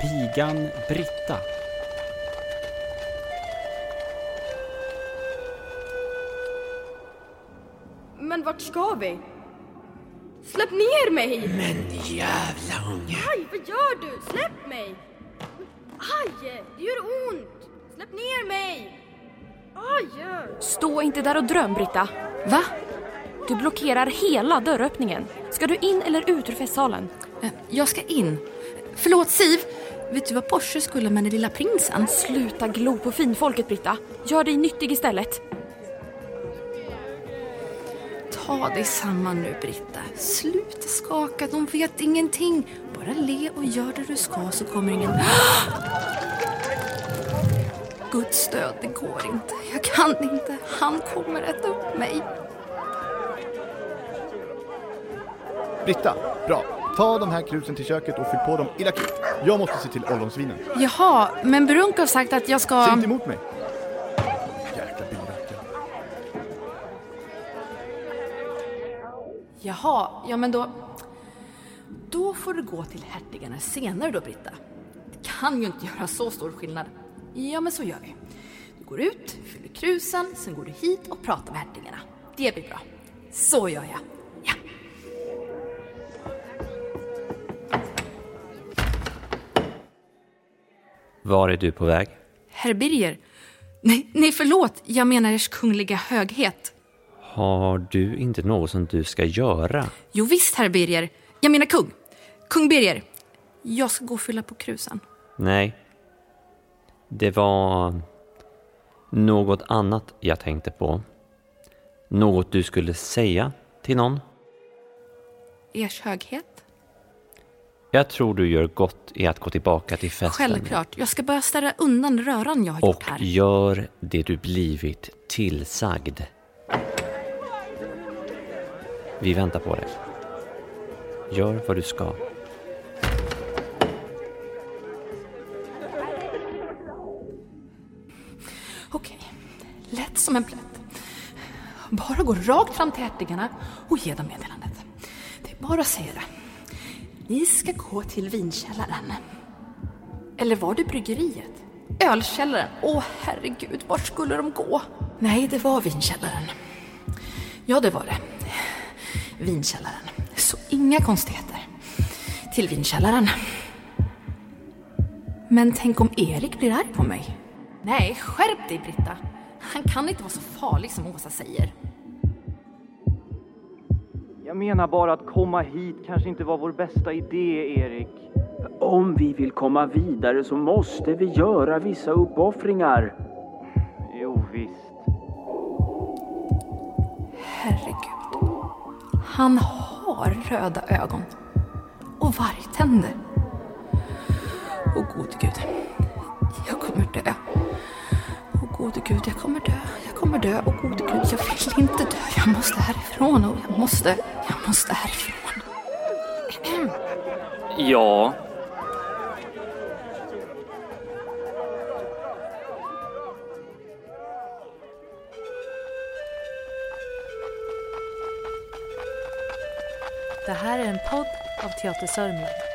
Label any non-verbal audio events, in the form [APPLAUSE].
Pigan Britta. Men vart ska vi? Släpp ner mig! Men jävla unge. Aj, vad gör du? Släpp mig! Aj, det gör ont! Släpp ner mig! Aj! Stå inte där och dröm, Britta. Va? Du blockerar hela dörröppningen. Ska du in eller ut ur festsalen? Eh, Jag ska in. Förlåt, Siv. Vet du vad Porsche skulle med den lilla prinsen? Sluta glo på finfolket, Britta. Gör dig nyttig istället. Ta dig samman nu, Britta. Sluta skaka, de vet ingenting. Bara le och gör det du ska så kommer ingen... [GASPS] Guds stöd, det går inte. Jag kan inte. Han kommer äta upp mig. Britta, bra. Ta de här krusen till köket och fyll på dem illa kvickt. Jag måste se till ollonsvinen. Jaha, men Brunk har sagt att jag ska... Säg inte emot mig. Jäkla bilrackare. Jaha, ja men då... Då får du gå till hertigarna senare då, Britta. Det kan ju inte göra så stor skillnad. Ja, men så gör vi. Du går ut, fyller krusen, sen går du hit och pratar med hertigarna. Det blir bra. Så gör jag. Var är du på väg? Herr Birger. Nej, nej, förlåt. Jag menar ers kungliga höghet. Har du inte något som du ska göra? Jo visst, herr Birger. Jag menar kung. Kung Birger. Jag ska gå och fylla på krusen. Nej. Det var något annat jag tänkte på. Något du skulle säga till någon. Ers höghet? Jag tror du gör gott i att gå tillbaka till festen. Självklart. Jag ska bara ställa undan röran jag har gjort Och här. gör det du blivit tillsagd. Vi väntar på dig. Gör vad du ska. Okej, lätt som en plätt. Bara gå rakt fram till hertigarna och ge dem meddelandet. Det är bara att säga det. Ni ska gå till vinkällaren. Eller var det bryggeriet? Ölkällaren. Åh herregud, vart skulle de gå? Nej, det var vinkällaren. Ja, det var det. Vinkällaren. Så inga konstigheter. Till vinkällaren. Men tänk om Erik blir arg på mig? Nej, skärp dig Britta. Han kan inte vara så farlig som Åsa säger. Jag menar bara att komma hit kanske inte var vår bästa idé, Erik. Om vi vill komma vidare så måste vi göra vissa uppoffringar. Jo, visst. Herregud. Han har röda ögon. Och vargtänder. Åh gode gud. Jag kommer dö. Åh gode gud, jag kommer dö. Kommer dö. Åh gode gud, jag vill inte dö. Jag måste härifrån. Och jag måste, jag måste härifrån. Ja. Det här är en podd av Teater Sörmland.